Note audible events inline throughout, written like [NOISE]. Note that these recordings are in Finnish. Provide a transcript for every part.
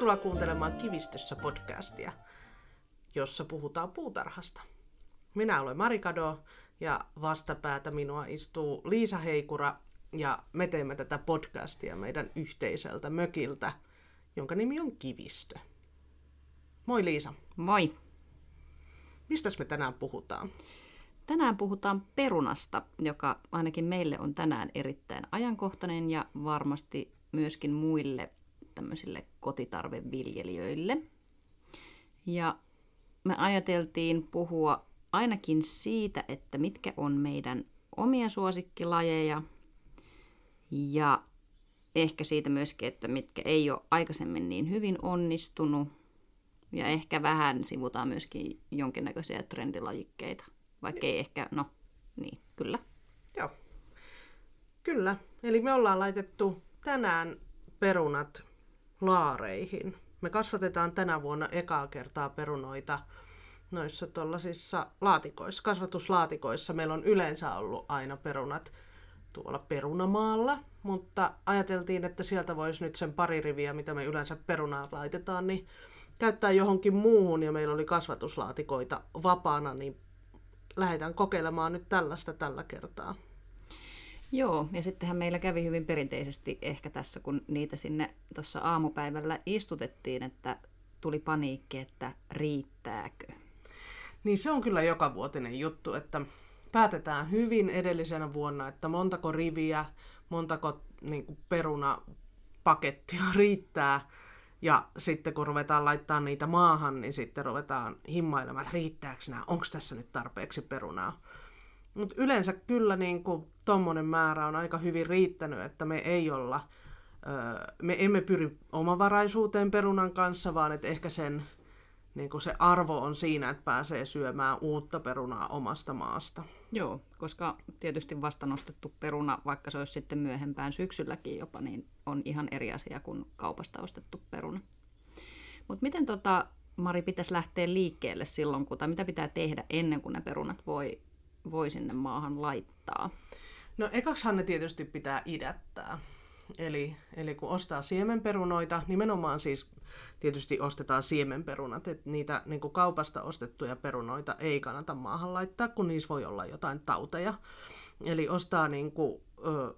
Tervetuloa kuuntelemaan Kivistössä podcastia, jossa puhutaan puutarhasta. Minä olen Marikado ja vastapäätä minua istuu Liisa Heikura ja me teemme tätä podcastia meidän yhteiseltä mökiltä, jonka nimi on Kivistö. Moi Liisa. Moi. Mistäs me tänään puhutaan? Tänään puhutaan perunasta, joka ainakin meille on tänään erittäin ajankohtainen ja varmasti myöskin muille tämmöisille kotitarveviljelijöille. Ja me ajateltiin puhua ainakin siitä, että mitkä on meidän omia suosikkilajeja ja ehkä siitä myöskin, että mitkä ei ole aikaisemmin niin hyvin onnistunut. Ja ehkä vähän sivutaan myöskin jonkinnäköisiä trendilajikkeita, vaikka ei ehkä, no niin, kyllä. Joo. Kyllä. Eli me ollaan laitettu tänään perunat laareihin. Me kasvatetaan tänä vuonna ekaa kertaa perunoita noissa tuollaisissa laatikoissa, kasvatuslaatikoissa. Meillä on yleensä ollut aina perunat tuolla perunamaalla, mutta ajateltiin, että sieltä voisi nyt sen pari riviä, mitä me yleensä perunaa laitetaan, niin käyttää johonkin muuhun ja meillä oli kasvatuslaatikoita vapaana, niin lähdetään kokeilemaan nyt tällaista tällä kertaa. Joo, ja sittenhän meillä kävi hyvin perinteisesti ehkä tässä, kun niitä sinne tuossa aamupäivällä istutettiin, että tuli paniikki, että riittääkö. Niin se on kyllä joka vuotinen juttu, että päätetään hyvin edellisenä vuonna, että montako riviä, montako niin kuin perunapakettia [LAUGHS] riittää. Ja sitten kun ruvetaan laittaa niitä maahan, niin sitten ruvetaan himmailemaan, että riittääkö nämä, onko tässä nyt tarpeeksi perunaa. Mutta yleensä kyllä niin tuommoinen määrä on aika hyvin riittänyt, että me ei olla, me emme pyri omavaraisuuteen perunan kanssa, vaan että ehkä sen niin kuin se arvo on siinä, että pääsee syömään uutta perunaa omasta maasta. Joo, koska tietysti vasta nostettu peruna, vaikka se olisi sitten myöhempään syksylläkin jopa, niin on ihan eri asia kuin kaupasta ostettu peruna. Mutta miten tota, Mari pitäisi lähteä liikkeelle silloin, kun, tai mitä pitää tehdä ennen kuin ne perunat voi, voi sinne maahan laittaa? No ekaksihan ne tietysti pitää idättää. Eli, eli kun ostaa siemenperunoita, nimenomaan siis tietysti ostetaan siemenperunat, että niitä niin kuin kaupasta ostettuja perunoita ei kannata maahan laittaa, kun niissä voi olla jotain tauteja. Eli ostaa niin kuin, ö,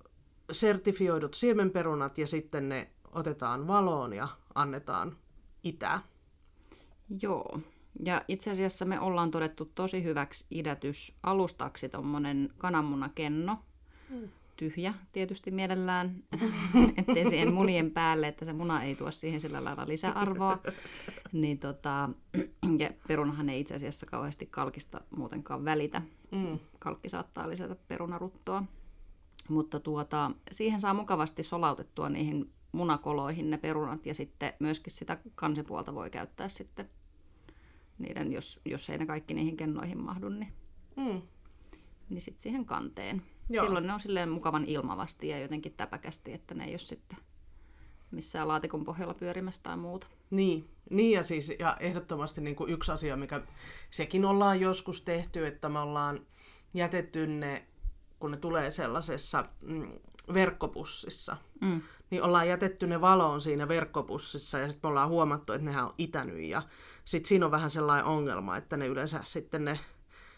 sertifioidut siemenperunat ja sitten ne otetaan valoon ja annetaan itää. Joo. Ja itse asiassa me ollaan todettu tosi hyväksi idätysalustaksi tuommoinen kananmunakenno. Hmm tyhjä tietysti mielellään, [LAUGHS] ettei siihen munien päälle, että se muna ei tuo siihen sillä lailla lisäarvoa. Niin tota, [CLEARS THROAT] ja perunahan ei itse asiassa kauheasti kalkista muutenkaan välitä. Mm. Kalkki saattaa lisätä perunaruttoa. Mutta tuota, siihen saa mukavasti solautettua niihin munakoloihin ne perunat ja sitten myöskin sitä kansipuolta voi käyttää sitten niiden, jos, jos ei ne kaikki niihin kennoihin mahdu, niin, mm. niin sitten siihen kanteen. Joo. Silloin ne on silleen mukavan ilmavasti ja jotenkin täpäkästi, että ne ei ole sitten missään laatikon pohjalla pyörimässä tai muuta. Niin, niin ja siis ja ehdottomasti niin kuin yksi asia, mikä sekin ollaan joskus tehty, että me ollaan jätetty ne, kun ne tulee sellaisessa mm, verkkopussissa, mm. Niin ollaan jätetty ne valoon siinä verkkopussissa ja sitten me ollaan huomattu, että nehän on itänyt ja sitten siinä on vähän sellainen ongelma, että ne yleensä sitten ne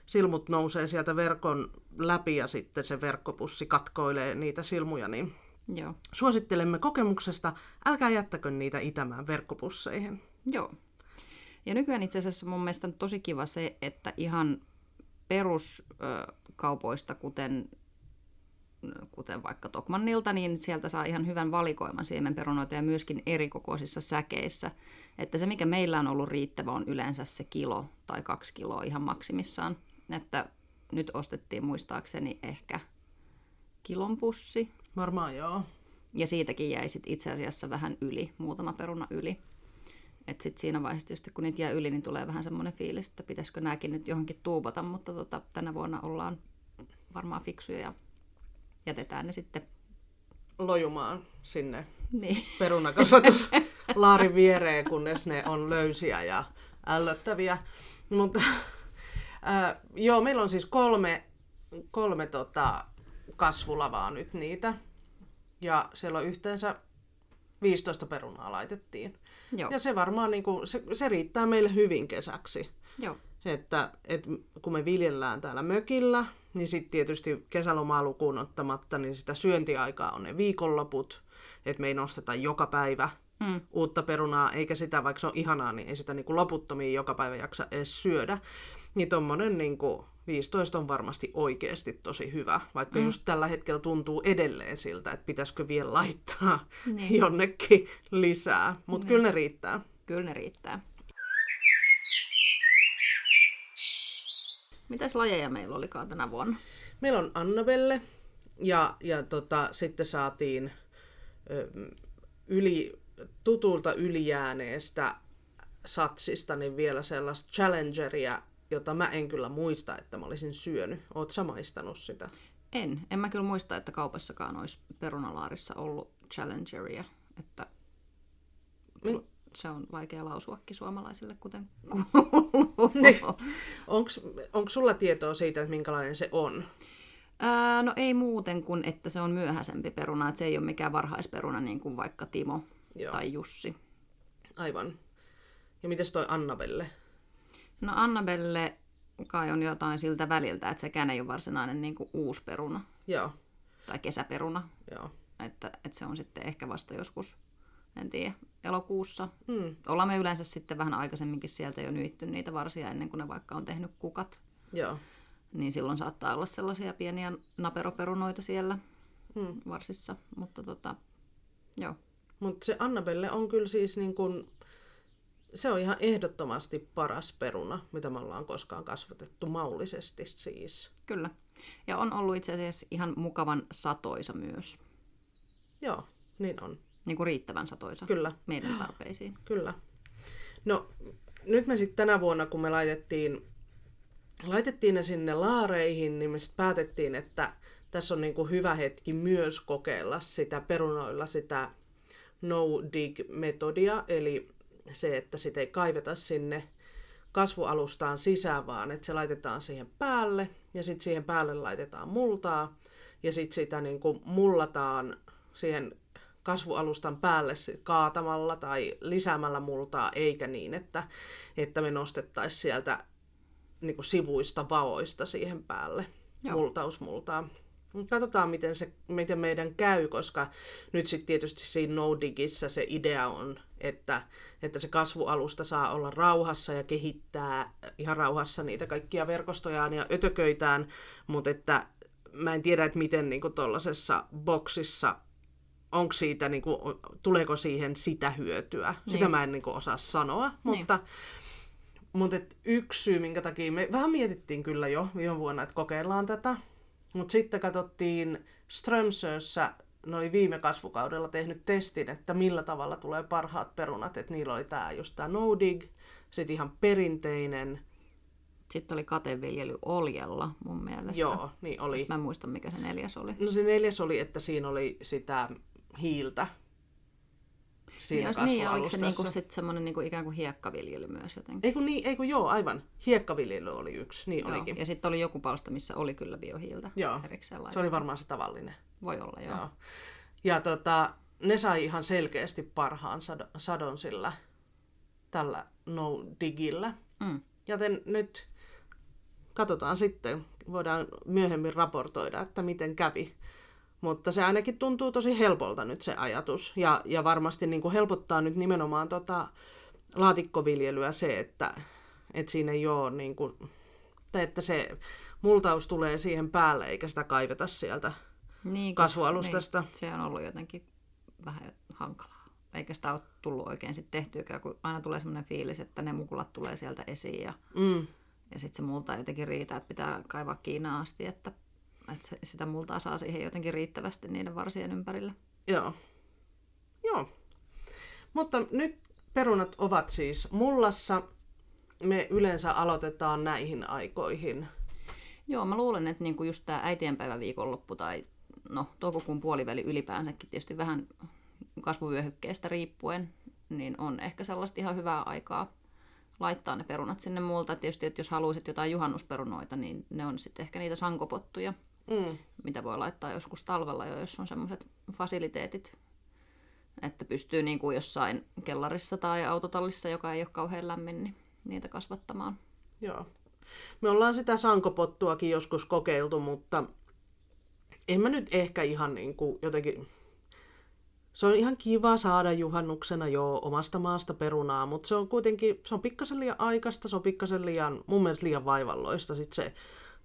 silmut nousee sieltä verkon läpi ja sitten se verkkopussi katkoilee niitä silmuja, niin Joo. suosittelemme kokemuksesta, älkää jättäkö niitä itämään verkkopusseihin. Joo. Ja nykyään itse asiassa mun mielestä on tosi kiva se, että ihan peruskaupoista, kuten, kuten vaikka Tokmannilta, niin sieltä saa ihan hyvän valikoiman siemenperunoita ja myöskin erikokoisissa säkeissä. Että se, mikä meillä on ollut riittävä, on yleensä se kilo tai kaksi kiloa ihan maksimissaan. Että nyt ostettiin muistaakseni ehkä kilon pussi. Varmaan joo. Ja siitäkin jäi sit itse asiassa vähän yli, muutama peruna yli. Et sit siinä vaiheessa tietysti kun niitä jää yli, niin tulee vähän semmoinen fiilis, että pitäisikö nämäkin nyt johonkin tuubata, mutta tota, tänä vuonna ollaan varmaan fiksuja ja jätetään ne sitten lojumaan sinne niin. perunakasvatuslaarin [LAUGHS] viereen, kunnes ne on löysiä ja ällöttäviä. Mutta Äh, joo, meillä on siis kolme, kolme tota, kasvulavaa nyt niitä. Ja siellä on yhteensä 15 perunaa laitettiin. Joo. Ja se varmaan niin kuin, se, se riittää meille hyvin kesäksi. Joo. Että, että kun me viljellään täällä mökillä, niin sitten tietysti kesälomaa lukuun ottamatta, niin sitä syöntiaikaa on ne viikonloput. Että me ei nosteta joka päivä Mm. uutta perunaa, eikä sitä, vaikka se on ihanaa, niin ei sitä niin kuin loputtomiin joka päivä jaksa edes syödä. Niin tommonen niin kuin 15 on varmasti oikeasti tosi hyvä, vaikka mm. just tällä hetkellä tuntuu edelleen siltä, että pitäisikö vielä laittaa Niin. jonnekin lisää. Mutta kyllä ne riittää. Kyllä ne riittää. Mitäs lajeja meillä olikaan tänä vuonna? Meillä on Annabelle ja, ja tota, sitten saatiin ö, yli, tutulta ylijääneestä satsista niin vielä sellaista challengeria, jota mä en kyllä muista, että mä olisin syönyt. Oot sä maistanut sitä? En. En mä kyllä muista, että kaupassakaan olisi perunalaarissa ollut Challengeria. Että Niin. se on vaikea lausuakin suomalaisille, kuten kuuluu. [LAUGHS] Niin. Onko sulla tietoa siitä, että minkälainen se on? Ää, no ei muuten kuin, että se on myöhäisempi peruna. Että se ei ole mikään varhaisperuna niin kuin vaikka Timo Joo. tai Jussi. Aivan. Ja mites toi Annabelle? No Annabelle kai on jotain siltä väliltä, että sekään ei ole varsinainen niin kuin uusi peruna Joo, tai kesäperuna. joo. Että, että se on sitten ehkä vasta joskus, en tiedä, elokuussa. Mm, Ollaan me yleensä sitten vähän aikaisemminkin sieltä jo nyitty niitä varsia ennen kuin ne vaikka on tehnyt kukat. joo. Niin silloin saattaa olla sellaisia pieniä naperoperunoita siellä Mm. varsissa. Mutta tota, joo. Mutta se Annabelle on kyllä siis niin kun, se on ihan ehdottomasti paras peruna, mitä me ollaan koskaan kasvatettu maullisesti siis. Kyllä. Ja on ollut itse asiassa ihan mukavan satoisa myös. Joo, niin on. Niin kuin riittävän satoisa Kyllä, meidän tarpeisiin. kyllä. No, nyt me sitten tänä vuonna, kun me laitettiin, laitettiin ne sinne laareihin, niin me sitten päätettiin, että tässä on niinku hyvä hetki myös kokeilla sitä perunoilla sitä no-dig-metodia, eli se, että sitä ei kaiveta sinne kasvualustaan sisään, vaan että se laitetaan siihen päälle ja sitten siihen päälle laitetaan multaa ja sitten sitä niin kuin mullataan siihen kasvualustan päälle kaatamalla tai lisäämällä multaa, eikä niin, että, että me nostettaisiin sieltä niin kuin sivuista vaoista siihen päälle Joo. multausmultaa. Katsotaan, miten, se, miten meidän käy, koska nyt sitten tietysti siinä no-digissä se idea on, että, että se kasvualusta saa olla rauhassa ja kehittää ihan rauhassa niitä kaikkia verkostojaan ja ötököitään, mutta että mä en tiedä, että miten niin tuollaisessa boksissa, onko siitä, niin kuin, tuleeko siihen sitä hyötyä. Sitä Niin. mä en niin kuin, osaa sanoa, mutta, mutta et yksi syy, minkä takia me vähän mietittiin kyllä jo viime vuonna, että kokeillaan tätä, mutta sitten katsottiin Strömsössä, ne oli viime kasvukaudella tehnyt testin, että millä tavalla tulee parhaat perunat, että niillä oli tämä just tämä no-dig, sitten ihan perinteinen, Sitten oli kateviljely oljella mun mielestä. joo, niin oli. Mä en muista, mikä se neljäs oli. No se neljäs oli, että siinä oli sitä hiiltä siinä Niin, niin, oliko se niinku sit semmoinen niinku ikään kuin hiekkaviljely myös jotenkin? Ei kun, niin, ei kun joo, aivan. Hiekkaviljely oli yksi, niin Joo. olikin. Ja sitten oli joku palsta, missä oli kyllä biohiiltä Joo. erikseen Se laitettu. oli varmaan se tavallinen. Voi olla, joo. Joo. Ja tota, ne sai ihan selkeästi parhaan sadon, sadon sillä tällä no-digillä. Mm. Joten nyt katsotaan sitten, voidaan myöhemmin raportoida, että miten kävi. Mutta se ainakin tuntuu tosi helpolta nyt se ajatus. Ja, ja varmasti niin kuin helpottaa nyt nimenomaan tota laatikkoviljelyä se, että, että siinä ei ole niin kuin, tai että se multaus tulee siihen päälle eikä sitä kaiveta sieltä Niin, kasvualustasta. Niin, se on ollut jotenkin vähän hankalaa. Eikä sitä ole tullut oikein sit tehtyäkään, kun aina tulee semmoinen fiilis, että ne mukulat tulee sieltä esiin ja, Mm, ja sitten se multa ei jotenkin riitä, että pitää kaivaa Kiinaan asti, että, että se, sitä multaa saa siihen jotenkin riittävästi niiden varsien ympärille. joo. Joo. Mutta nyt perunat ovat siis mullassa. Me yleensä aloitetaan näihin aikoihin. Joo, mä luulen, että niinku just tämä äitienpäivä viikonloppu tai no, toukokuun puoliväli ylipäänsäkin tietysti vähän kasvuvyöhykkeestä riippuen, niin on ehkä sellaista ihan hyvää aikaa laittaa ne perunat sinne multa. Tietysti, että jos haluaisit jotain juhannusperunoita, niin ne on sitten ehkä niitä sankopottuja, Mm, mitä voi laittaa joskus talvella jo, jos on semmoiset fasiliteetit Että pystyy niin kuin jossain kellarissa tai autotallissa, joka ei ole kauhean lämmin, niin niitä kasvattamaan. Joo. Me ollaan sitä sankopottuakin joskus kokeiltu, mutta en mä nyt ehkä ihan niin kuin jotenkin... Se on ihan kiva saada juhannuksena jo omasta maasta perunaa, mutta se on kuitenkin, se on pikkasen liian aikaista, se on pikkasen liian, mun mielestä liian vaivalloista sit se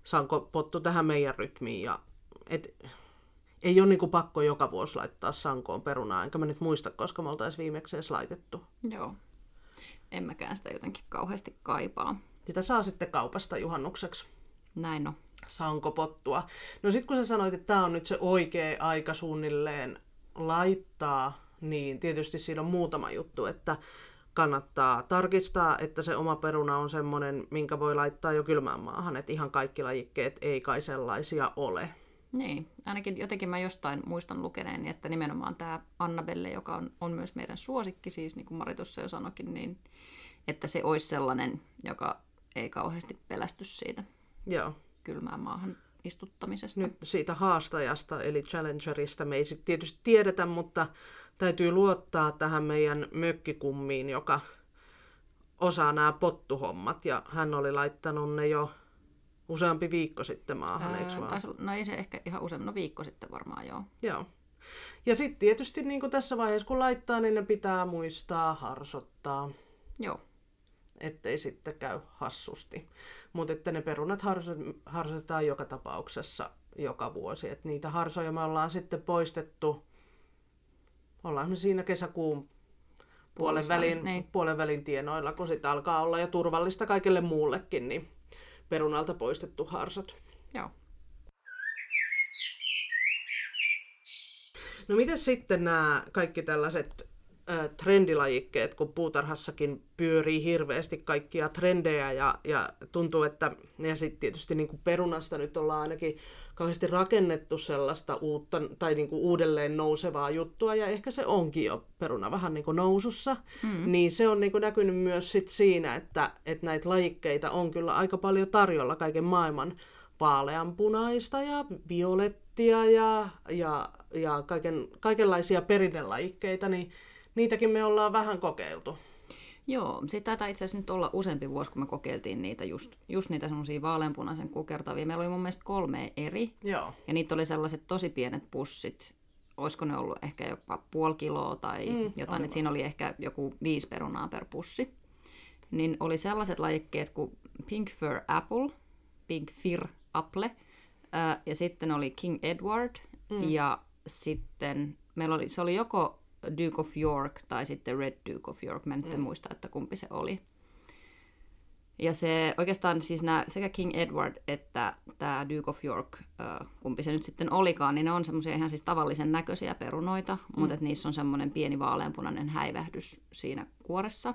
sankopottu tähän meidän rytmiin. Ja, et, ei ole niinku pakko joka vuosi laittaa sankoon perunaa, enkä mä nyt muista, koska me oltaisiin viimeksi edes laitettu. Joo. En mäkään sitä jotenkin kauheasti kaipaa. Sitä saa sitten kaupasta juhannukseksi. Näin on. Sankopottua. No sit kun sä sanoit, että tämä on nyt se oikea aika suunnilleen laittaa, niin tietysti siinä on muutama juttu, että kannattaa tarkistaa, että se oma peruna on semmoinen, minkä voi laittaa jo kylmään maahan, että ihan kaikki lajikkeet ei kai sellaisia ole. Niin, ainakin jotenkin mä jostain muistan lukeneeni, että nimenomaan tämä Annabelle, joka on, on myös meidän suosikki, siis niin kuin Mari tuossa jo sanokin, niin että se olisi sellainen, joka ei kauheasti pelästy siitä Joo. kylmään maahan istuttamisesta. Nyt siitä haastajasta, eli Challengerista me ei sit tietysti tiedetä, mutta täytyy luottaa tähän meidän mökkikummiin, joka osaa nämä pottuhommat, ja hän oli laittanut ne jo useampi viikko sitten maahan, eikö vaan? taisi, no ei se ehkä ihan usein, no viikko sitten varmaan joo. Joo. Ja sitten tietysti niin kuin tässä vaiheessa kun laittaa, niin ne pitää muistaa harsottaa, Joo, ettei sitten käy hassusti. Mutta että ne perunat harso- harsotetaan joka tapauksessa joka vuosi. Et niitä harsoja me ollaan sitten poistettu, ollaan me siinä kesäkuun puolen välin, niin. puolen välin tienoilla, kun sitten alkaa olla jo turvallista kaikille muullekin, niin perunalta poistettu harsot. joo. No miten sitten nämä kaikki tällaiset trendilajikkeet, kun puutarhassakin pyörii hirveästi kaikkia trendejä ja, ja tuntuu, että ja sitten tietysti niin kuin perunasta nyt ollaan ainakin kauheasti rakennettu sellaista uutta tai niin kuin uudelleen nousevaa juttua ja ehkä se onkin jo peruna vähän niin kuin nousussa, mm. niin se on niin kuin näkynyt myös sit siinä, että, että näitä lajikkeita on kyllä aika paljon tarjolla kaiken maailman vaaleanpunaista ja violettia ja, ja, ja kaiken, kaikenlaisia perinnelajikkeita, niin niitäkin me ollaan vähän kokeiltu. Joo, siitä taitaa itse asiassa nyt olla useampi vuosi, kun me kokeiltiin niitä, just, just niitä semmoisia vaaleanpunaisen kukertavia. Meillä oli mun mielestä kolme eri, Joo. ja niitä oli sellaiset tosi pienet pussit. Olisiko ne ollut ehkä jopa puoli kiloa tai Mm, jotain, aivan. että siinä oli ehkä joku viisi perunaa per pussi. Niin oli sellaiset lajikkeet kuin Pink Fir Apple, Pink Fir Apple, ää, ja sitten oli King Edward, mm. ja sitten meillä oli, se oli joko Duke of York tai sitten Red Duke of York, mä nyt en muista, että kumpi se oli. Ja se oikeastaan siis nämä, sekä King Edward että tämä Duke of York, kumpi se nyt sitten olikaan, niin ne on semmoisia ihan siis tavallisen näköisiä perunoita, mm. mutta että niissä on semmoinen pieni vaaleanpunainen häivähdys siinä kuoressa.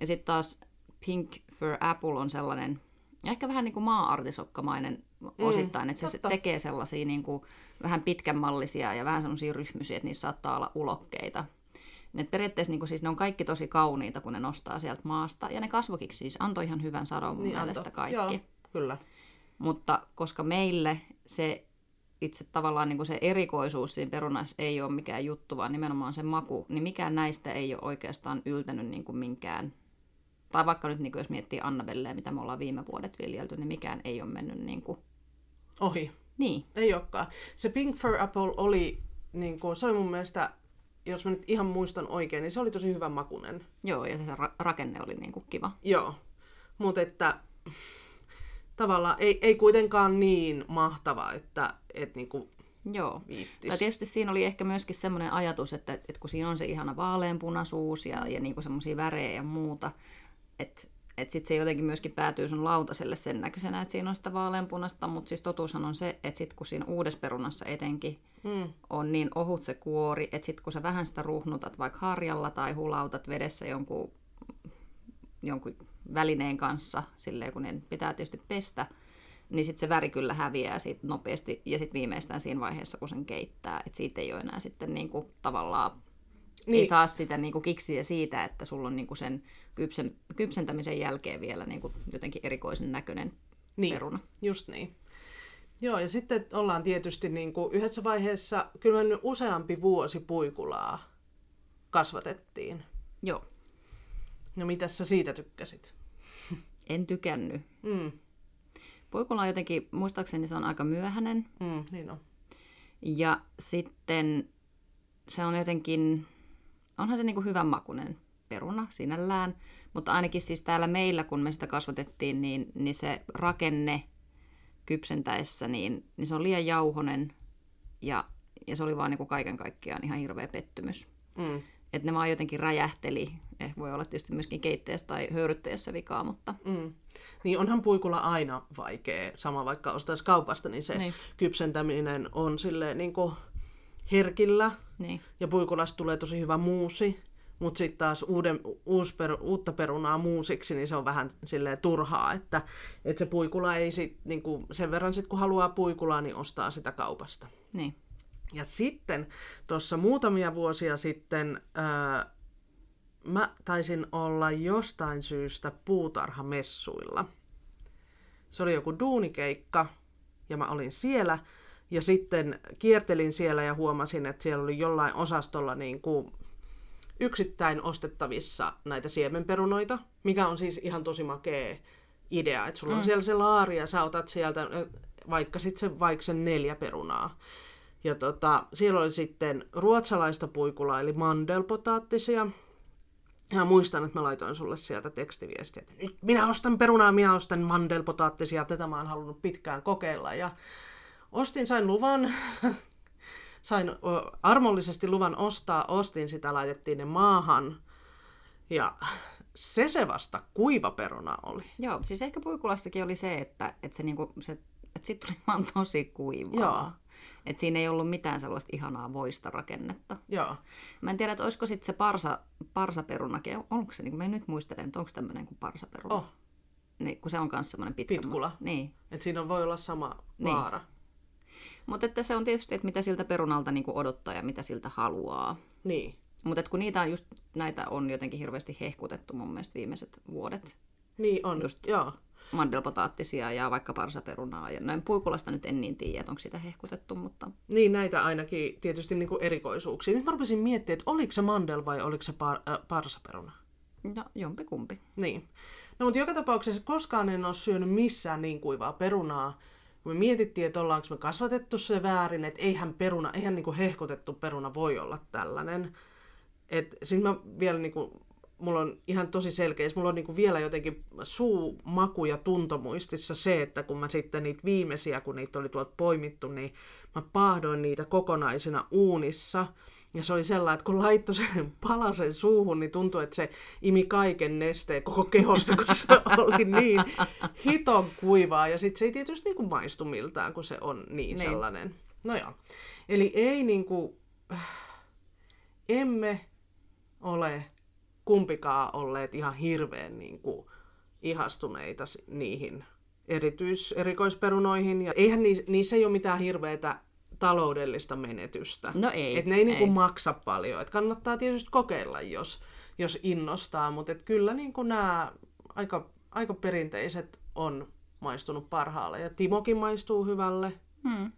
Ja sitten taas Pink Fir Apple on sellainen, ehkä vähän niin kuin maa-artisokkamainen osittain, että se, totta. tekee sellaisia niin kuin vähän pitkänmallisia ja vähän semmoisia ryhmysiä, että niissä saattaa olla ulokkeita. Et periaatteessa niin siis ne on kaikki tosi kauniita, kun ne nostaa sieltä maasta. Ja ne kasvokiksi siis antoi ihan hyvän sadon mun niin mielestä antoi. kaikki. Joo, kyllä. Mutta koska meille se itse tavallaan niin kuin se erikoisuus siinä perunassa ei ole mikään juttu, vaan nimenomaan se maku, niin mikään näistä ei ole oikeastaan yltänyt niin kuin minkään, tai vaikka nyt niin kuin jos miettii Annabelleä, mitä me ollaan viime vuodet viljelty, niin mikään ei ole mennyt niin kuin, Ohi. niin, Ei olekaan. Se Pink Fir Apple oli, niin kuin, se oli mun mielestä, jos mä nyt ihan muistan oikein, niin se oli tosi hyvän makunen. joo, ja se ra- rakenne oli niin kuin kiva. Joo. Mutta että tavallaan ei, ei kuitenkaan niin mahtava, että et niinku Joo. viittis. Tai tietysti siinä oli ehkä myöskin semmoinen ajatus, että, että kun siinä on se ihana vaaleanpunaisuus ja, ja niinku semmoisia värejä ja muuta, että että sitten se jotenkin myöskin päätyy sun lautaselle sen näköisenä, että siinä on sitä vaaleanpunasta, mutta siis totuushan on se, että sitten kun siinä uudessa perunassa etenkin Mm. on niin ohut se kuori, että sitten kun sä vähän sitä ruhnutat vaikka harjalla tai hulautat vedessä jonkun, jonkun välineen kanssa, silleen kun ne pitää tietysti pestä, niin sitten se väri kyllä häviää siitä nopeasti ja sitten viimeistään siinä vaiheessa, kun sen keittää, että siitä ei ole enää sitten niinku tavallaan niin. ei Niin. saa sitä niinku kiksiä siitä, että sulla on niinku sen kypsen, kypsentämisen jälkeen vielä niinku jotenkin erikoisen näköinen Niin. peruna. Just niin. Joo, ja sitten ollaan tietysti niin kuin yhdessä vaiheessa, kyllä useampi vuosi puikulaa kasvatettiin. Joo. No mitä sä siitä tykkäsit? En tykännyt. Mm, Puikulla on jotenkin, muistaakseni se on aika myöhäinen. mm, niin on. Ja sitten se on jotenkin, onhan se niinku hyvän makunen peruna sinällään, mutta ainakin siis täällä meillä, kun me sitä kasvatettiin, niin, niin se rakenne kypsentäessä, niin, niin se on liian jauhonen ja, ja se oli vaan niinku kaiken kaikkiaan ihan hirveä pettymys. Mm, Että ne vaan jotenkin räjähteli. Eh, voi olla tietysti myöskin keitteessä tai höyryttäjässä vikaa, mutta mm. Niin onhan puikulla aina vaikea, sama vaikka ostaisi kaupasta, niin se Niin. niin. kypsentäminen on silleen niin kuin herkillä. niin. Ja puikulasta tulee tosi hyvä muusi, mutta sitten taas uuden, uus per, uutta perunaa muusiksi, niin se on vähän silleen turhaa, että, että se puikula ei sit, niinku, sen verran sit kun haluaa puikulaa, niin ostaa sitä kaupasta. niin. Ja sitten tuossa muutamia vuosia sitten ää, mä taisin olla jostain syystä puutarhamessuilla. Se oli joku duunikeikka ja mä olin siellä ja sitten kiertelin siellä ja huomasin, että siellä oli jollain osastolla niin kuin yksittäin ostettavissa näitä siemenperunoita, mikä on siis ihan tosi makea idea, että sulla on siellä se laari ja sä otat sieltä vaikka sitten vaikka sen neljä perunaa. Ja tota, siellä oli sitten ruotsalaista puikulaa, eli mandelpotaattisia. Ja muistan, että mä laitoin sulle sieltä tekstiviestiä, että nyt minä ostan perunaa, minä ostan mandelpotaattisia, tätä mä oon halunnut pitkään kokeilla. Ja ostin, sain luvan, [LAUGHS] sain armollisesti luvan ostaa, ostin sitä, laitettiin ne maahan. Ja se se vasta kuiva peruna oli. Joo, siis ehkä puikulassakin oli se, että, että se, niinku, se että siitä tuli vaan tosi kuivaa. Joo. Että siinä ei ollut mitään sellaista ihanaa voista rakennetta. Joo. Mä en tiedä, että olisiko sitten se parsa, parsaperunakin, onko se, niin mä en nyt muistelen, että onko tämmöinen kuin parsaperuna. Oh, Niin, kun se on myös semmoinen pitkä. Pitkula. Niin. että siinä voi olla sama Niin. Mutta että se on tietysti, että mitä siltä perunalta niin odottaa ja mitä siltä haluaa. Niin. Mutta kun niitä on just, näitä on jotenkin hirveästi hehkutettu mun mielestä viimeiset vuodet. Niin on, Just. joo. Mandelpotaattisia ja vaikka parsaperunaa. Ja näin puikulasta nyt en niin tiedä, että onko sitä hehkutettu, mutta Niin näitä ainakin tietysti niin kuin erikoisuuksia. Nyt mä rupesin miettimään, että oliko se mandel vai oliko se par, äh, parsaperuna. no, jompikumpi. Niin. No mutta joka tapauksessa koskaan en ole syönyt missään niin kuivaa perunaa. Kun me mietittiin, että ollaanko me kasvatettu se väärin, että eihän peruna, eihän niin kuin hehkutettu peruna voi olla tällainen. Et sit mä vielä niin kuin, mulla on ihan tosi selkeä, mulla on niin kuin vielä jotenkin suu, maku ja tuntomuistissa se, että kun mä sitten niitä viimeisiä, kun niitä oli tuolta poimittu, niin mä paahdoin niitä kokonaisena uunissa. Ja se oli sellainen, että kun laittoi sen palasen suuhun, niin tuntui, että se imi kaiken nesteen koko kehosta, kun se oli niin hiton kuivaa. Ja sitten se ei tietysti niin kuin maistu miltään, kun se on niin, Niin. sellainen. No joo. Eli ei niin kuin, emme ole kumpikaan olleet ihan hirveän niin kuin ihastuneita niihin erityis, erikoisperunoihin. Ja eihän niissä, niissä ei ole mitään hirveätä taloudellista menetystä. No ei, Et ne ei, Niinku ei. maksa paljon. Et kannattaa tietysti kokeilla, jos, jos innostaa, mutta et kyllä niinku nämä aika, aika perinteiset on maistunut parhaalle. Ja Timokin maistuu hyvälle. Hmm.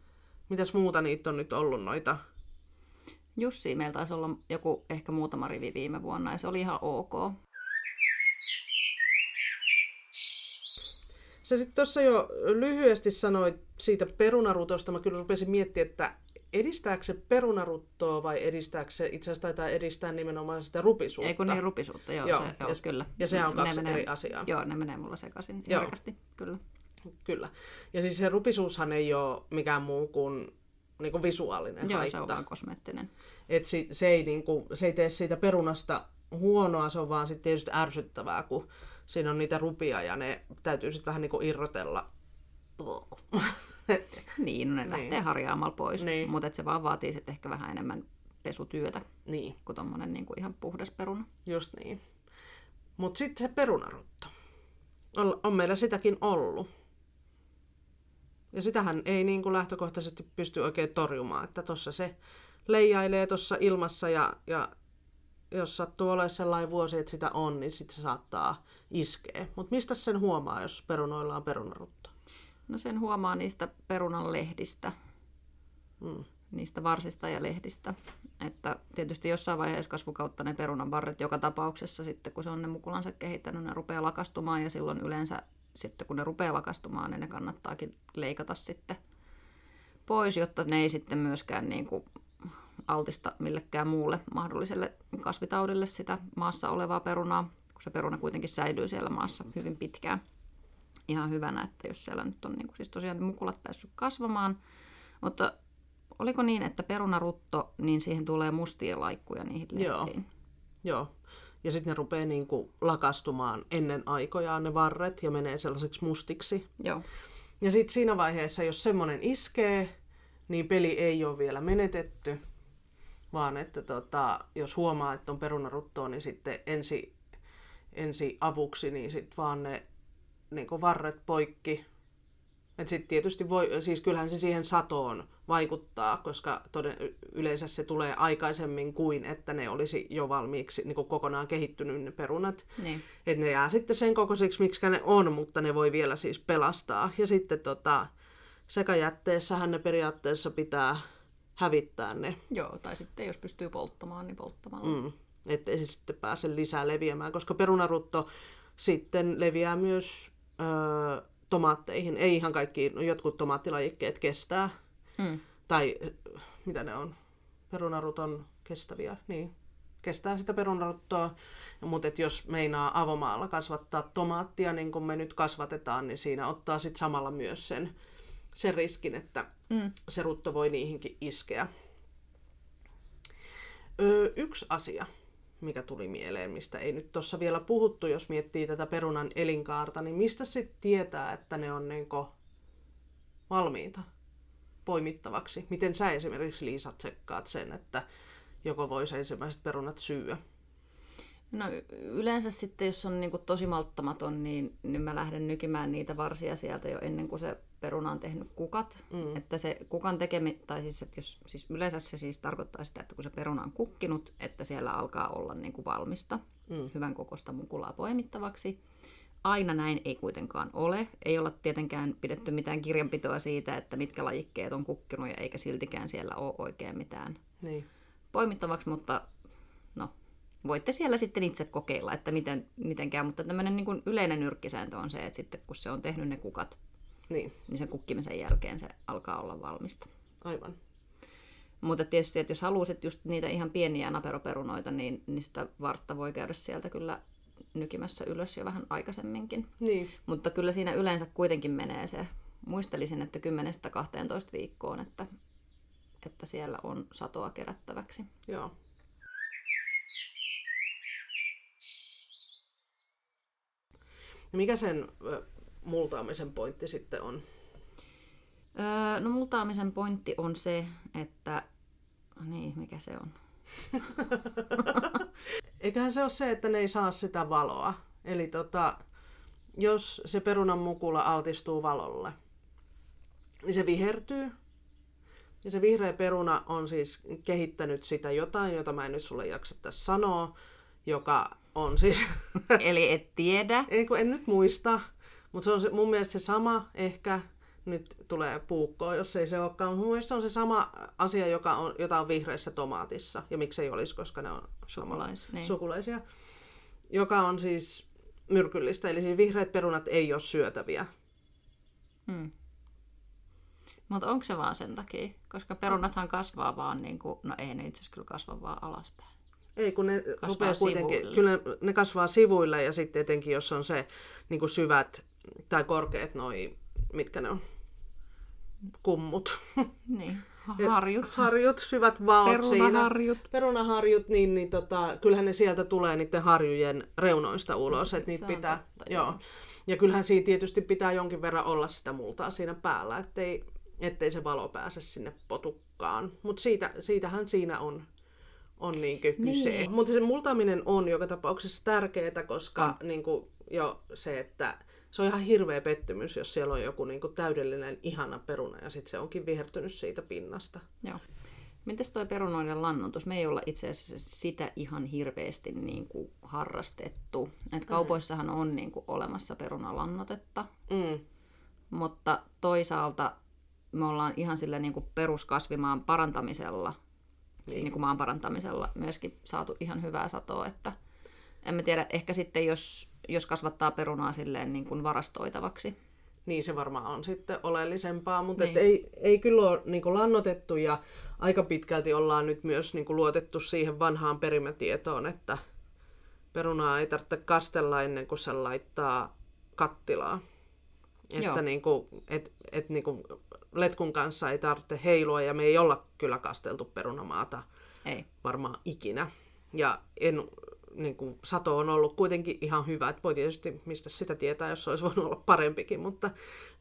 Mitäs muuta niitä on nyt ollut noita? Jussi, meillä taisi olla joku ehkä muutama rivi viime vuonna ja se oli ihan ok. Sä sitten tuossa jo lyhyesti sanoit siitä perunarutosta. Mä kyllä rupesin miettimään, että edistääkö se perunaruttoa vai edistääkö se, itse asiassa taitaa edistää nimenomaan sitä rupisuutta. Ei kun niin rupisuutta, joo, Joo, se, joo ja- kyllä. ja se on Ne kaksi eri asiaa. Joo, ne menee mulla sekaisin Joo. herkästi, kyllä. Kyllä. Ja siis se rupisuushan ei ole mikään muu kuin, niin kuin visuaalinen Joo, haitta. se on vaan kosmeettinen. Et si, se, ei niinku, se ei tee siitä perunasta huonoa, se on vaan sitten tietysti ärsyttävää, kun siinä on niitä rupia ja ne täytyy sitten vähän niinku irrotella. Niin, no ne Niin. lähtee harjaamalla pois, Niin. mutta se vaan vaatii sitten ehkä vähän enemmän pesutyötä niin, kuin tommonen niin kuin ihan puhdas peruna. just niin. Mutta sitten se perunarutto. On, on meillä sitäkin ollut. Ja sitähän ei niinku lähtökohtaisesti pysty oikein torjumaan, että tuossa se leijailee tuossa ilmassa ja, ja jos sattuu olemaan sellainen vuosi, että sitä on, niin sitten se saattaa iskeä. Mutta mistä sen huomaa, jos perunoilla on perunarutto? No sen huomaa niistä perunan lehdistä. Mm. niistä varsista ja lehdistä. Että tietysti jossain vaiheessa kasvukautta ne perunan varret joka tapauksessa sitten, kun se on ne mukulansa kehittänyt, ne rupeaa lakastumaan ja silloin yleensä sitten kun ne rupeaa lakastumaan, niin ne kannattaakin leikata sitten pois, jotta ne ei sitten myöskään niin kuin altista millekään muulle mahdolliselle kasvitaudille sitä maassa olevaa perunaa, kun se peruna kuitenkin säilyy siellä maassa hyvin pitkään. Ihan hyvänä, että jos siellä nyt on niin kuin, siis tosiaan mukulat päässyt kasvamaan, mutta oliko niin, että perunarutto, niin siihen tulee mustia laikkuja niihin lehtiin? Joo. Joo. Ja sitten ne rupeaa niinku lakastumaan ennen aikojaan ne varret ja menee sellaiseksi mustiksi. Joo. Ja sitten siinä vaiheessa, jos semmoinen iskee, niin peli ei ole vielä menetetty, vaan että tota, jos huomaa, että on perunaruttoa, niin sitten ensi, ensi avuksi, niin sitten vaan ne niin varret poikki. Et sit tietysti voi, siis kyllähän se siihen satoon vaikuttaa, koska toden, yleensä se tulee aikaisemmin kuin, että ne olisi jo valmiiksi niin kokonaan kehittynyt ne perunat. Niin. Et ne jää sitten sen kokoisiksi, miksi ne on, mutta ne voi vielä siis pelastaa. Ja sitten tota, sekajätteessähän ne periaatteessa pitää hävittää ne. Joo, tai sitten jos pystyy polttamaan, niin polttamalla. Mm, ettei se sitten pääse lisää leviämään, koska perunarutto sitten leviää myös öö, tomaatteihin. Ei ihan kaikki, no jotkut tomaattilajikkeet kestää. Mm. Tai mitä ne on? Perunaruton kestäviä, niin kestää sitä perunaruttoa. Mutta jos meinaa avomaalla kasvattaa tomaattia, niin kuin me nyt kasvatetaan, niin siinä ottaa sitten samalla myös sen, sen riskin, että Mm. se rutto voi niihinkin iskeä. Öö, yksi asia, mikä tuli mieleen, mistä ei nyt tuossa vielä puhuttu, jos miettii tätä perunan elinkaarta, niin mistä sitten tietää, että ne on niinku valmiita poimittavaksi? Miten sä esimerkiksi Liisa tsekkaat sen, että joko voisi ensimmäiset perunat syyä? No yleensä sitten, jos on niin kuin tosi malttamaton, niin, niin mä lähden nykimään niitä varsia sieltä jo ennen kuin se peruna on tehnyt kukat. Mm. Että se kukan tekemi, tai siis, että jos, siis yleensä se siis tarkoittaa sitä, että kun se peruna on kukkinut, että siellä alkaa olla niin kuin valmista, Mm. hyvän kokosta mukulaa poimittavaksi. Aina näin ei kuitenkaan ole. Ei olla tietenkään pidetty mitään kirjanpitoa siitä, että mitkä lajikkeet on kukkinut ja eikä siltikään siellä ole oikein mitään Niin. poimittavaksi, mutta no, voitte siellä sitten itse kokeilla, että miten, mitenkään, mutta tämmöinen niin kuin yleinen nyrkkisääntö on se, että sitten kun se on tehnyt ne kukat, Niin, niin sen kukkimisen jälkeen se alkaa olla valmista. aivan. Mutta tietysti, että jos haluaisit just niitä ihan pieniä naperoperunoita, niin, niin sitä vartta voi käydä sieltä kyllä nykimässä ylös jo vähän aikaisemminkin. Niin, Mutta kyllä siinä yleensä kuitenkin menee se, muistelisin, että 10-12 viikkoon, että, että siellä on satoa kerättäväksi. joo. Mikä sen multaamisen pointti sitten on? Öö, no multaamisen pointti on se, että... Niin, mikä se on? [LAUGHS] Eiköhän se ole se, että ne ei saa sitä valoa. Eli tota, jos se perunan mukula altistuu valolle, niin se vihertyy. Ja se vihreä peruna on siis kehittänyt sitä jotain, jota mä en nyt sulle jaksa tässä sanoa, joka on siis, [LAUGHS] Eli et tiedä. ei kun en nyt muista, mutta se on se, mun mielestä se sama ehkä, nyt tulee puukkoa, jos ei se olekaan, mun mielestä se on se sama asia, joka on, jota on vihreässä tomaatissa, ja miksei olisi, koska ne on Sukulais, niin. sukulaisia, joka on siis myrkyllistä, eli siis vihreät perunat ei ole syötäviä. Mm. Mutta onko se vaan sen takia? Koska perunathan kasvaa vaan, niin kuin, no ei ne itse asiassa kyllä kasva vaan alaspäin. Ei, kun ne Kasvaa rupeaa kuitenkin, sivuille. kyllä ne, kasvaa sivuille ja sitten etenkin jos on se niin kuin syvät tai korkeat noi, mitkä ne on, kummut, Niin, [LAUGHS] harjut. harjut, syvät vaot siinä. Perunaharjut. Perunaharjut, niin, niin tota, kyllähän ne sieltä tulee niiden harjujen reunoista ulos, No, että niitä pitää, totta, joo. joo. Ja kyllähän siinä tietysti pitää jonkin verran olla sitä multaa siinä päällä, ettei, ettei se valo pääse sinne potukkaan. Mutta siitä, siitähän siinä on, on niinkö kyse. Niin. Mutta se multaaminen on joka tapauksessa tärkeää, koska On. niinku, jo se, että se on ihan hirveä pettymys, jos siellä on joku niinku täydellinen ihana peruna ja sitten se onkin vihertynyt siitä pinnasta. Joo. Mites toi perunoiden lannoitus? Me ei olla itse asiassa sitä ihan hirveästi niin kuin harrastettu. Et kaupoissahan on niin kuin olemassa perunalannotetta, Mm. mutta toisaalta me ollaan ihan sillä niin kuin peruskasvimaan parantamisella, niin. Niin kuin maan parantamisella myöskin saatu ihan hyvää satoa, että en mä tiedä, ehkä sitten jos, jos kasvattaa perunaa silleen niin kuin varastoitavaksi, niin se varmaan on sitten oleellisempaa, mutta niin. ei, ei kyllä ole niin kuin lannotettu ja aika pitkälti ollaan nyt myös niin kuin luotettu siihen vanhaan perimätietoon, että perunaa ei tarvitse kastella ennen kuin se laittaa kattilaa. Että niin kuin, et, et niin kuin letkun kanssa ei tarvitse heilua ja me ei olla kyllä kasteltu perunamaata ei. varmaan ikinä. Ja en, niin kuin, sato on ollut kuitenkin ihan hyvä. Että voi tietysti mistä sitä tietää, jos olisi voinut olla parempikin, mutta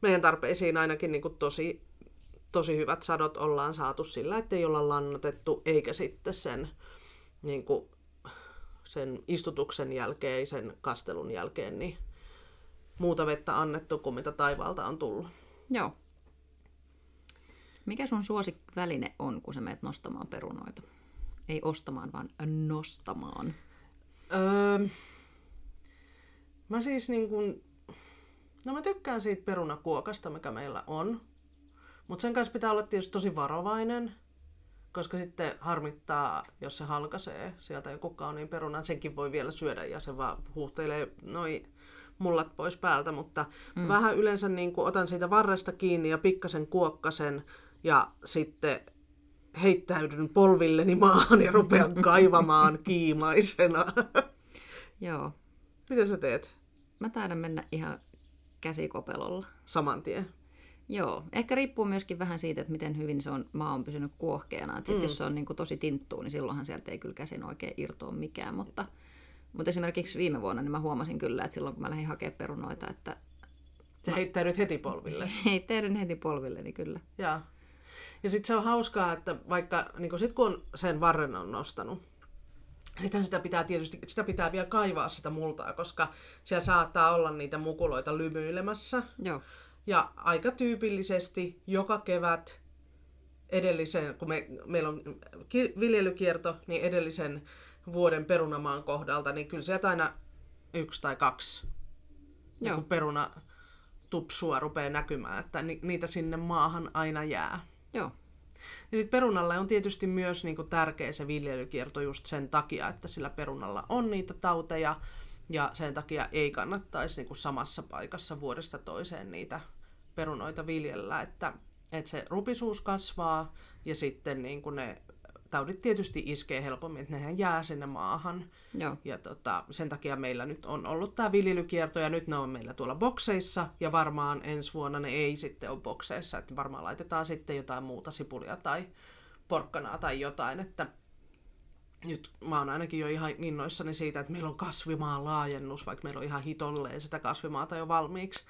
meidän tarpeisiin ainakin niin kuin, tosi, tosi hyvät sadot ollaan saatu sillä, että ei olla lannotettu, eikä sitten sen, niin kuin, sen istutuksen jälkeen, sen kastelun jälkeen, niin muuta vettä annettu kuin mitä taivaalta on tullut. Joo. Mikä sun suosikväline on, kun sä menet nostamaan perunoita? Ei ostamaan, vaan nostamaan. Öö, mä siis niin kun, no mä tykkään siitä perunakuokasta, mikä meillä on. Mutta sen kanssa pitää olla tietysti tosi varovainen, koska sitten harmittaa, jos se halkaisee sieltä joku kauniin perunan. Senkin voi vielä syödä ja se vaan huuhtelee noin mullat pois päältä, mutta mm. vähän yleensä niin kuin otan siitä varresta kiinni ja pikkasen kuokkasen ja sitten heittäydyn polvilleni maahan ja rupean [LAUGHS] kaivamaan kiimaisena. [LAUGHS] Joo. Mitä sä teet? Mä taidan mennä ihan käsikopelolla. Saman tien. Joo, ehkä riippuu myöskin vähän siitä, että miten hyvin se on, maa on pysynyt kuohkeana. Sitten mm. jos se on niin kuin tosi tinttuu, niin silloinhan sieltä ei kyllä käsin oikein irtoa mikään. Mutta, mutta esimerkiksi viime vuonna niin mä huomasin kyllä, että silloin kun mä lähdin hakemaan perunoita, että... Sä heittäydyt heti polville. [LAUGHS] heittäydyn heti polville, niin kyllä. Joo. Ja sitten se on hauskaa, että vaikka niin sit kun on sen varren on nostanut, niin sitä pitää tietysti, sitä pitää vielä kaivaa sitä multaa, koska siellä saattaa olla niitä mukuloita lymyilemässä. Joo. Ja aika tyypillisesti joka kevät edellisen, kun me, meillä on viljelykierto, niin edellisen vuoden perunamaan kohdalta, niin kyllä sieltä aina yksi tai kaksi Joo. Niin peruna tupsua rupeaa näkymään, että ni, niitä sinne maahan aina jää. Joo. Ja sitten perunalle on tietysti myös niin kuin, tärkeä se viljelykierto just sen takia, että sillä perunalla on niitä tauteja ja sen takia ei kannattaisi niin kuin, samassa paikassa vuodesta toiseen niitä perunoita viljellä, että, että se rupisuus kasvaa ja sitten niin kuin ne taudit tietysti iskee helpommin, että nehän jää sinne maahan. Joo. Ja tota, sen takia meillä nyt on ollut tämä viljelykierto ja nyt ne on meillä tuolla bokseissa ja varmaan ensi vuonna ne ei sitten ole bokseissa, että varmaan laitetaan sitten jotain muuta sipulia tai porkkanaa tai jotain, että nyt mä oon ainakin jo ihan innoissani siitä, että meillä on kasvimaan laajennus, vaikka meillä on ihan hitolleen sitä kasvimaata jo valmiiksi.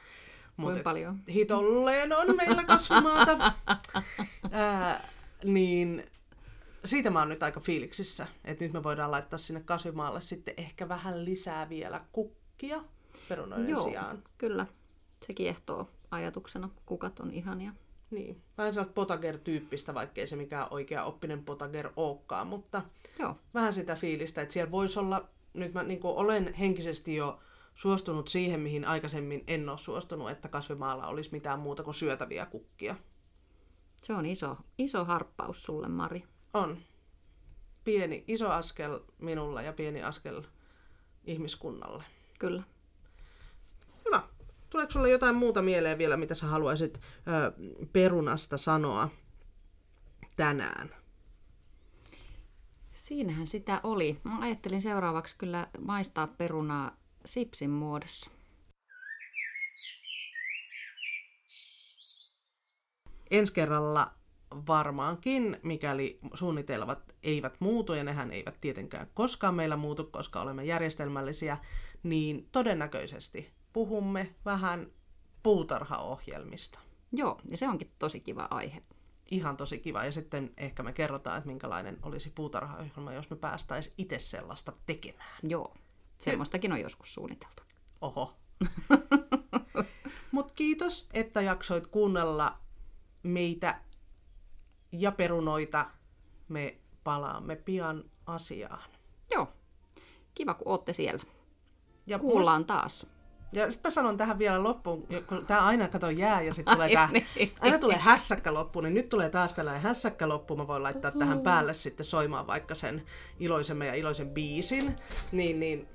Kuinka paljon? Hitolleen on meillä kasvimaata. [LAUGHS] Ää, niin siitä mä oon nyt aika fiiliksissä, että nyt me voidaan laittaa sinne kasvimaalle sitten ehkä vähän lisää vielä kukkia perunoiden Joo, sijaan. kyllä. Se kiehtoo ajatuksena. Kukat on ihania. Niin, vähän sellaista potager-tyyppistä, vaikkei se mikään oikea oppinen potager olekaan, mutta Joo. vähän sitä fiilistä, että siellä voisi olla, nyt mä niin olen henkisesti jo suostunut siihen, mihin aikaisemmin en ole suostunut, että kasvimaalla olisi mitään muuta kuin syötäviä kukkia. Se on iso, iso harppaus sulle, Mari. On. Pieni, iso askel minulla ja pieni askel ihmiskunnalle. Kyllä. Hyvä. Tuleeko sulle jotain muuta mieleen vielä, mitä sä haluaisit ö, perunasta sanoa tänään? Siinähän sitä oli. Mä ajattelin seuraavaksi kyllä maistaa perunaa sipsin muodossa. Ensi kerralla varmaankin, mikäli suunnitelmat eivät muutu, ja nehän eivät tietenkään koskaan meillä muutu, koska olemme järjestelmällisiä, niin todennäköisesti puhumme vähän puutarhaohjelmista. Joo, ja se onkin tosi kiva aihe. Ihan tosi kiva. Ja sitten ehkä me kerrotaan, että minkälainen olisi puutarhaohjelma, jos me päästäisiin itse sellaista tekemään. Joo, semmoistakin on joskus suunniteltu. Oho. [LAUGHS] Mutta kiitos, että jaksoit kuunnella meitä ja perunoita. Me palaamme pian asiaan. Joo. Kiva, kun ootte siellä. Ja Kuullaan muist- taas. Ja sitten mä sanon tähän vielä loppuun, kun tää aina kato jää ja sitten tulee tää, niin. aina tulee hässäkkä loppu, niin nyt tulee taas tällainen hässäkkä loppu. Mä voin laittaa tähän päälle sitten soimaan vaikka sen iloisemman ja iloisen biisin. Niin, niin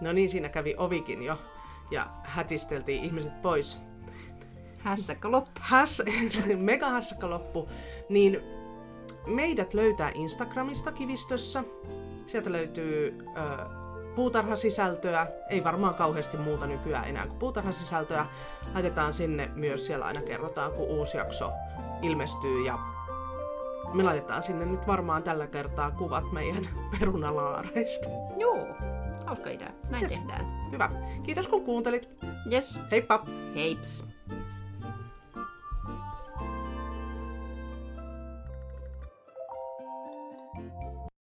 No niin, siinä kävi ovikin jo ja hätisteltiin ihmiset pois. Hässäkkä loppu. Häs, [LAUGHS] mega hässäkkä loppu. Niin meidät löytää Instagramista kivistössä. Sieltä löytyy ö, puutarhasisältöä. Ei varmaan kauheasti muuta nykyään enää kuin puutarhasisältöä. Laitetaan sinne myös, siellä aina kerrotaan, kun uusi jakso ilmestyy. Ja me laitetaan sinne nyt varmaan tällä kertaa kuvat meidän [LAUGHS] perunalaareista. Joo, hauska idea. Näin tehdään. Hyvä. Kiitos kun kuuntelit. Yes, Heippa! heips.